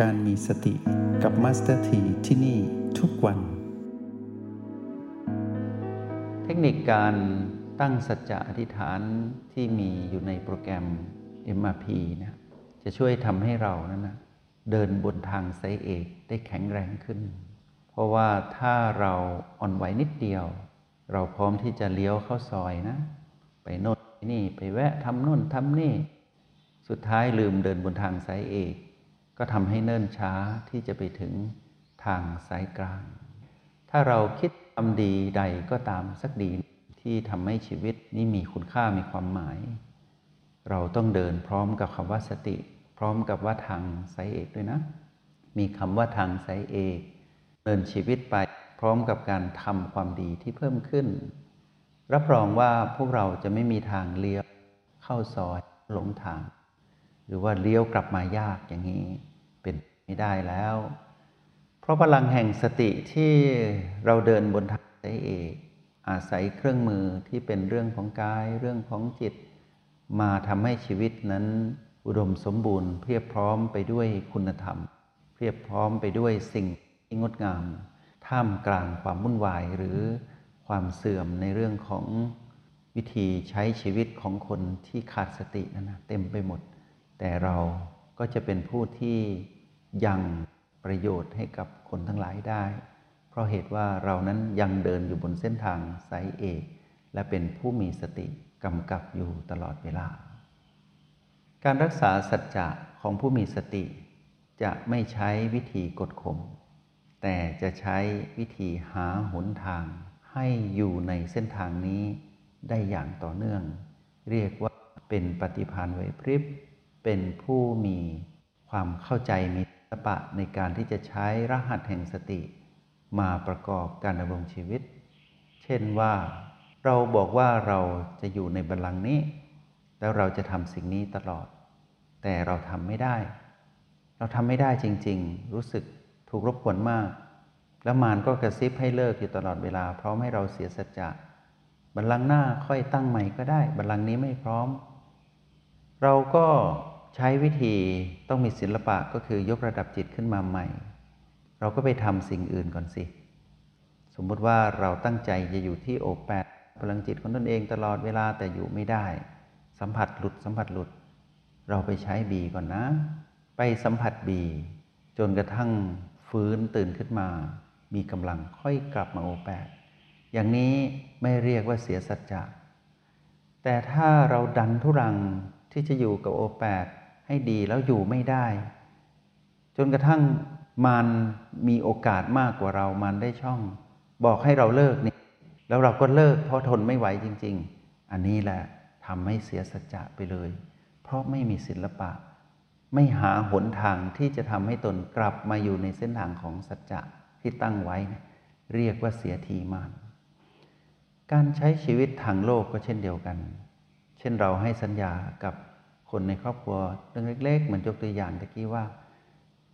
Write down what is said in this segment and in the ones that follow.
การมีสติกับมาสเตอร์ทีที่นี่ทุกวัน เทคนิคการตั้งสัจจะอธิษฐานที่มีอยู่ในโปรแกรม MRP นะจะช่วยทำให้เรานั้นนะเดินบนทางสายเอกได้แข็งแรงขึ้น เพราะว่าถ้าเราอ่อนไหวนิดเดียว เราพร้อมที่จะเลี้ยวเข้าซอยนะ ไปโน่นไปนี่ไปแวะทำโน่นทำนี่ สุดท้ายลืมเดินบนทางสายเอก ก็ทำให้เนิ่นช้าที่จะไปถึงทางสายกลาง ถ้าเราคิดทำดีใดก็ตามสักดีที่ทำให้ชีวิตนี้มีคุณค่ามีความหมาย เราต้องเดินพร้อมกับคำว่าสติ พร้อมกับว่าทางสายเอกด้วยนะ มีคำว่าทางสายเอกเดินชีวิตไปพร้อมกับการทำความดีที่เพิ่มขึ้น รับรองว่าพวกเราจะไม่มีทางเลี้ยวเข้าซอยหลงทาง หรือว่าเลี้ยวกลับมายากอย่างนี้ เป็นไม่ได้แล้ว เพราะพลังแห่งสติที่เราเดินบนทางสายเอกอาศัยเครื่องมือที่เป็นเรื่องของกายเรื่องของจิต มาทำให้ชีวิตนั้น อุดมสมบูรณ์ เพียบพร้อมไปด้วยคุณธรรม เพียบพร้อมไปด้วยสิ่งที่งดงาม ท่ามกลางความวุ่นวายหรือความเสื่อมในเรื่องของวิธีใช้ชีวิตของคนที่ขาดสตินั่นนะเต็มไปหมด แต่เรา ก็จะเป็นผู้ที่ยังประโยชน์ให้กับคนทั้งหลายได้ เพราะเหตุว่าเรานั้นยังเดินอยู่บนเส้นทางสายเอกและเป็นผู้มีสติกำกับอยู่ตลอดเวลา การรักษาสัจจะของผู้มีสติ จะไม่ใช้วิธีกดข่มแต่จะใช้วิธีหาหนทางให้อยู่ในเส้นทางนี้ได้อย่างต่อเนื่อง เรียกว่าเป็นปฏิภาณไหวพริบ เป็นผู้มีความเข้าใจมีศิลปะในการที่จะใช้รหัสแห่งสติมาประกอบการดำรงชีวิต เช่นว่าเราบอกว่าเราจะอยู่ในบัลลังก์นี้ แล้วเราจะทำสิ่งนี้ตลอด แต่เราทำไม่ได้ เราทำไม่ได้จริง ๆ รู้สึกถูกรบกวนมาก แล้วมารก็กระซิบให้เลิกอยู่ตลอดเวลา พร้อมให้เราเสียสัจจะบัลลังก์หน้าค่อยตั้งใหม่ก็ได้ บัลลังก์นี้ไม่พร้อม เราก็ ใช้วิธีต้องมีศิลปะก็คือยกระดับจิตขึ้นมาใหม่ เราก็ไปทำสิ่งอื่นก่อนสิ สมมติว่าเราตั้งใจจะอยู่ที่โอแปดพลังจิตของตนเองตลอดเวลาแต่อยู่ไม่ได้ สัมผัสหลุดสัมผัสหลุด เราไปใช้บีก่อนนะ ไปสัมผัสบีจนกระทั่งฟื้นตื่นขึ้นมา มีกำลังค่อยกลับมาโอแปดอย่างนี้ไม่เรียกว่าเสียสัจจะแต่ถ้าเราดันทุรังที่จะอยู่กับโอแปด ให้ดีแล้วอยู่ไม่ได้ จนกระทั่งมันมีโอกาสมากกว่าเรามันได้ช่อง บอกให้เราเลิกนี่แล้วเราก็เลิกเพราะทนไม่ไหวจริง ๆ อันนี้แหละทำให้เสียสัจจะไปเลย เพราะไม่มีศิลปะ ไม่หาหนทางที่จะทำให้ตนกลับมาอยู่ในเส้นทางของสัจจะที่ตั้งไว้ เรียกว่าเสียทีมานการใช้ชีวิตทางโลกก็เช่นเดียวกัน เช่นเราให้สัญญากับ คนในครอบครัวเรื่องเล็ก ๆ เหมือนยกตัวอย่างตะกี้ว่า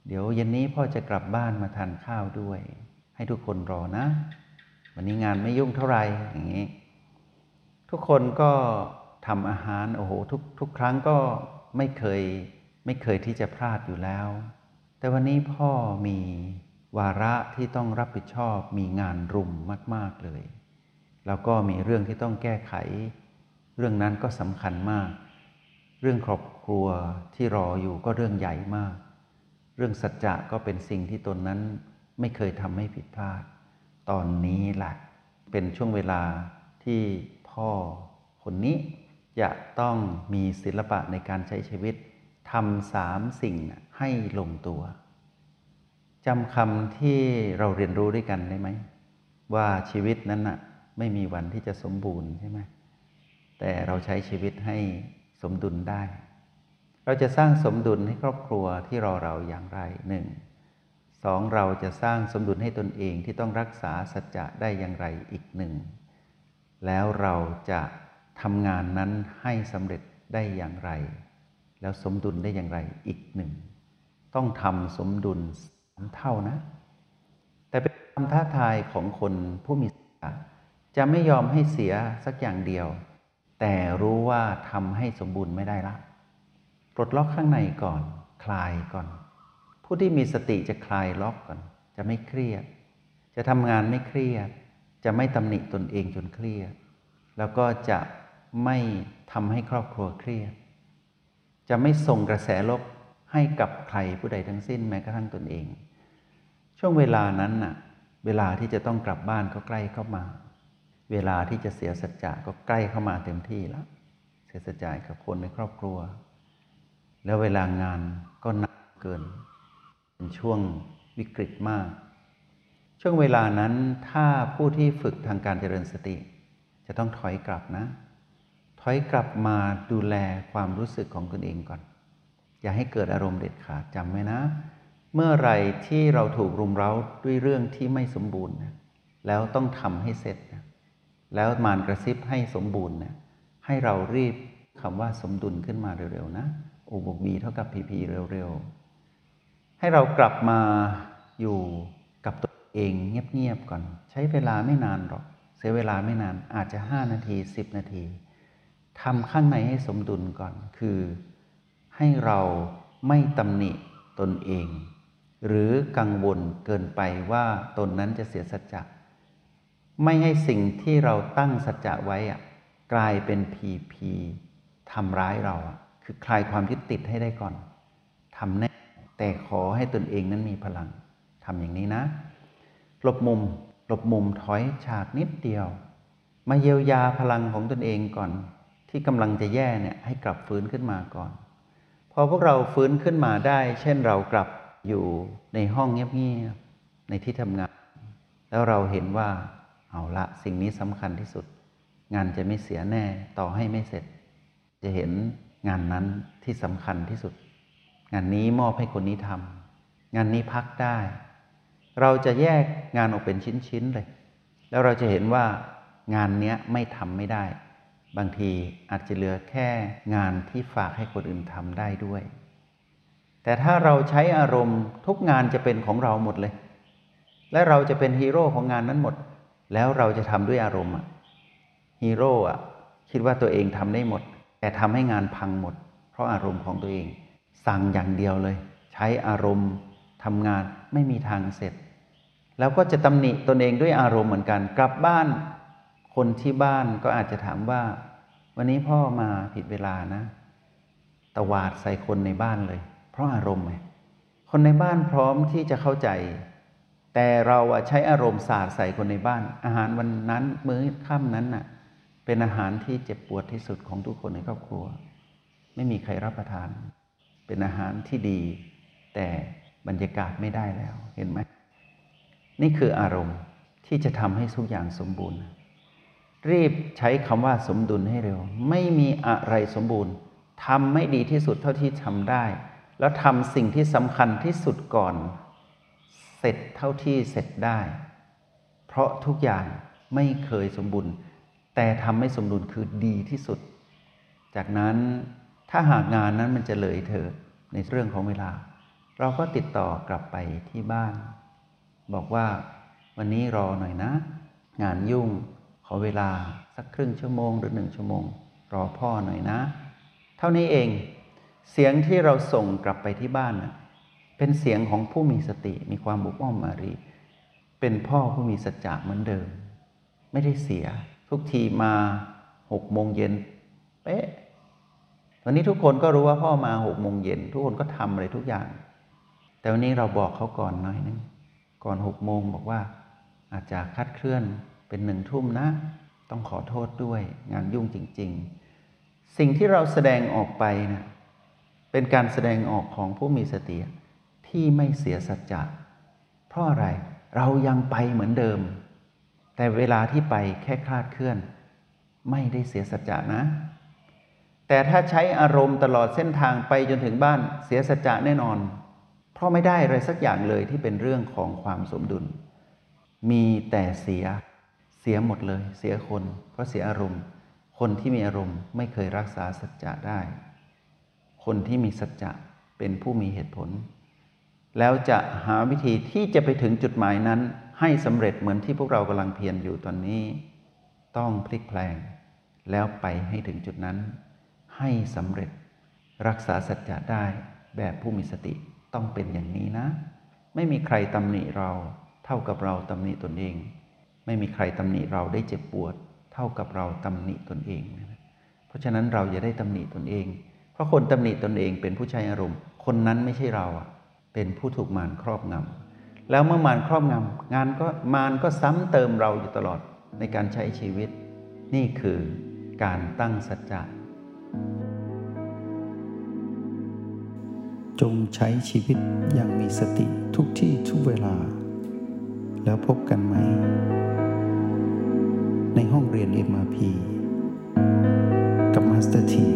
เดี๋ยวเย็นนี้พ่อจะกลับบ้านมาทานข้าวด้วย ให้ทุกคนรอนะ วันนี้งานไม่ยุ่งเท่าไหร่อย่างนี้ ทุกคนก็ทำอาหารโอ้โหทุกทุกครั้งก็ไม่เคยไม่เคยที่จะพลาดอยู่แล้ว แต่วันนี้พ่อมีวาระที่ต้องรับผิดชอบมีงานรุมมาก ๆเลย แล้วก็มีเรื่องที่ต้องแก้ไข เรื่องนั้นก็สำคัญมาก เรื่องครอบครัวที่รออยู่ก็เรื่องใหญ่มาก เรื่องสัจจะก็เป็นสิ่งที่ตนนั้นไม่เคยทำให้ผิดพลาด ตอนนี้แหละเป็นช่วงเวลาที่พ่อคนนี้จะต้องมีศิลปะในการใช้ชีวิตทำสามสิ่งให้ลงตัวจำคำที่เราเรียนรู้ด้วยกันได้ไหม ว่าชีวิตนั้นน่ะไม่มีวันที่จะสมบูรณ์ใช่ไหมแต่เราใช้ชีวิตให้ สมดุลได้ เราจะสร้างสมดุลให้ครอบครัวที่รอเราอย่างไรหนึ่งสองเราจะสร้างสมดุลให้ตนเองที่ต้องรักษาสัจจะได้อย่างไรอีกหนึ่งแล้วเราจะทำงานนั้นให้สำเร็จได้อย่างไร แล้วสมดุลได้อย่างไรอีกหนึ่งต้องทำสมดุลสามเท่านะ แต่เป็นความท้าทายของคนผู้มีศีลจะไม่ยอมให้เสียสักอย่างเดียว แต่รู้ว่าทำให้สมบูรณ์ไม่ได้ละปลดล็อกข้างในก่อน คลายก่อน ผู้ที่มีสติจะคลายล็อกก่อน จะไม่เครียด จะทำงานไม่เครียด จะไม่ตำหนิตนเองจนเครียด แล้วก็จะไม่ทำให้ครอบครัวเครียด จะไม่ส่งกระแสลบให้กับใครผู้ใดทั้งสิ้นแม้กระทั่งตนเอง ช่วงเวลานั้นน่ะ เวลาที่จะต้องกลับบ้านก็ใกล้เข้ามา เวลาที่จะเสียสัจจะก็ใกล้เข้ามาเต็มที่แล้ว เสียสัจจะกับคนในครอบครัว แล้วเวลางานก็หนักเกิน เป็นช่วงวิกฤตมาก ช่วงเวลานั้นถ้าผู้ที่ฝึกทางการเจริญสติ จะต้องถอยกลับนะ ถอยกลับมาดูแลความรู้สึกของตนเองก่อน อย่าให้เกิดอารมณ์เด็ดขาดจำไว้นะ เมื่อไรที่เราถูกรุมเร้าด้วยเรื่องที่ไม่สมบูรณ์นะแล้วต้องทำให้เสร็จนะ แล้วมารกระซิบให้สมบูรณ์เนะให้เรารีบคำว่าสมดุลขึ้นมาเร็วๆนะโอบวกบีเท่ากับพีพีเร็วๆ ให้เรากลับมาอยู่กับตัวเองเงียบๆก่อน ใช้เวลาไม่นานหรอกเสียเวลาไม่นานอาจจะ 5 นาที 10 นาทีทำข้างในให้สมดุลก่อน คือให้เราไม่ตำหนิตนเอง หรือกังวลเกินไปว่าตนนั้นจะเสียสัจจะ ไม่ให้สิ่งที่เราตั้งสัจจะไว้อะกลายเป็นพีพีทำร้ายเราอะคือคลายความยึดติดให้ได้ก่อนทำแน่แต่ขอให้ตนเองนั้นมีพลังทำอย่างนี้นะหลบมุมหลบมุมถอยฉากนิดเดียว มาเยียวยาพลังของตนเองก่อน ที่กำลังจะแย่เนี่ยให้กลับฟื้นขึ้นมาก่อน พอพวกเราฟื้นขึ้นมาได้ เช่นเรากลับอยู่ในห้องเงียบๆในที่ทำงาน แล้วเราเห็นว่า เอาละสิ่งนี้สำคัญที่สุด งานจะไม่เสียแน่ต่อให้ไม่เสร็จ จะเห็นงานนั้นที่สำคัญที่สุด งานนี้มอบให้คนนี้ทำงานนี้พักได้ เราจะแยกงานออกเป็นชิ้นๆเลย แล้วเราจะเห็นว่างานเนี้ยไม่ทำไม่ได้ บางทีอาจจะเหลือแค่งานที่ฝากให้คนอื่นทำได้ด้วย แต่ถ้าเราใช้อารมณ์ทุกงานจะเป็นของเราหมดเลย และเราจะเป็นฮีโร่ของงานนั้นหมด แล้วเราจะทำด้วยอารมณ์ฮีโร่อะคิดว่าตัวเองทำได้หมด แต่ทำให้งานพังหมด เพราะอารมณ์ของตัวเอง สั่งอย่างเดียวเลย ใช้อารมณ์ทำงานไม่มีทางเสร็จ แล้วก็จะตำหนิตนเองด้วยอารมณ์เหมือนกัน กลับบ้าน คนที่บ้านก็อาจจะถามว่า วันนี้พ่อมาผิดเวลานะตวาดใส่คนในบ้านเลย เพราะอารมณ์ไงคนในบ้านพร้อมที่จะเข้าใจ แต่เราอะใช้อารมณ์สาดใส่คนในบ้าน อาหารวันนั้นมื้อค่ำนั้นน่ะ เป็นอาหารที่เจ็บปวดที่สุดของทุกคนในครอบครัว ไม่มีใครรับประทาน เป็นอาหารที่ดี แต่บรรยากาศไม่ได้แล้วเห็นไหมนี่คืออารมณ์ที่จะทำให้ทุกอย่างสมบูรณ์ รีบใช้คำว่าสมดุลให้เร็ว ไม่มีอะไรสมบูรณ์ทำไม่ดีที่สุดเท่าที่ทำได้ แล้วทำสิ่งที่สำคัญที่สุดก่อน เสร็จเท่าที่เสร็จได้ เพราะทุกอย่างไม่เคยสมบูรณ์ แต่ทำให้สมดุลคือดีที่สุด จากนั้นถ้าหากงานนั้นมันจะเลยเถิดในเรื่องของเวลา เราก็ติดต่อกลับไปที่บ้าน บอกว่าวันนี้รอหน่อยนะ งานยุ่งขอเวลาสักครึ่งชั่วโมงหรือหนึ่งชั่วโมง รอพ่อหน่อยนะ เท่านี้เอง เสียงที่เราส่งกลับไปที่บ้านนะ เป็นเสียงของผู้มีสติมีความบุกอ้อมอารี เป็นพ่อผู้มีสัจจะเหมือนเดิม ไม่ได้เสีย ทุกทีมาหกโมงเย็นเป๊ะวันนี้ทุกคนก็รู้ว่าพ่อมาหกโมงเย็นทุกคนก็ทำอะไรทุกอย่าง แต่วันนี้เราบอกเขาก่อนหน่อยนึงก่อนหกโมงบอกว่า อาจจะคัดเคลื่อนเป็นหนึ่งทุ่มนะ ต้องขอโทษด้วยงานยุ่งจริง ๆ สิ่งที่เราแสดงออกไปนะเป็นการแสดงออกของผู้มีสติ ที่ไม่เสียสัจจะเพราะอะไรเรายังไปเหมือนเดิม แต่เวลาที่ไปแค่คลาดเคลื่อน ไม่ได้เสียสัจจะนะ แต่ถ้าใช้อารมณ์ตลอดเส้นทางไปจนถึงบ้านเสียสัจจะแน่นอน เพราะไม่ได้อะไรสักอย่างเลยที่เป็นเรื่องของความสมดุล มีแต่เสียเสียหมดเลย เสียคน เพราะเสียอารมณ์ คนที่มีอารมณ์ไม่เคยรักษาสัจจะได้ คนที่มีสัจจะเป็นผู้มีเหตุผล แล้วจะหาวิธีที่จะไปถึงจุดหมายนั้น ให้สำเร็จเหมือนที่พวกเรากำลังเพียรอยู่ตอนนี้ ต้องพลิกแปลง แล้วไปให้ถึงจุดนั้น ให้สำเร็จรักษาสัจจะได้แบบผู้มีสติต้องเป็นอย่างนี้นะ ไม่มีใครตำหนิเราเท่ากับเราตำหนิตนเอง ไม่มีใครตำหนิเราได้เจ็บปวด เท่ากับเราตำหนิตนเอง เพราะฉะนั้นเราอย่าได้ตำหนิตนเอง เพราะคนตำหนิตนเองเป็นผู้ใช้อารมณ์ คนนั้นไม่ใช่เราอะ เป็นผู้ถูกมารครอบงำแล้วเมื่อมารครอบงำงานก็มารก็ซ้ำเติมเราอยู่ตลอดในการใช้ชีวิต นี่คือการตั้งสัจจะจงใช้ชีวิตอย่างมีสติทุกที่ทุกเวลา แล้วพบกันไหม ในห้องเรียน MRP กับมาสเตอร์ที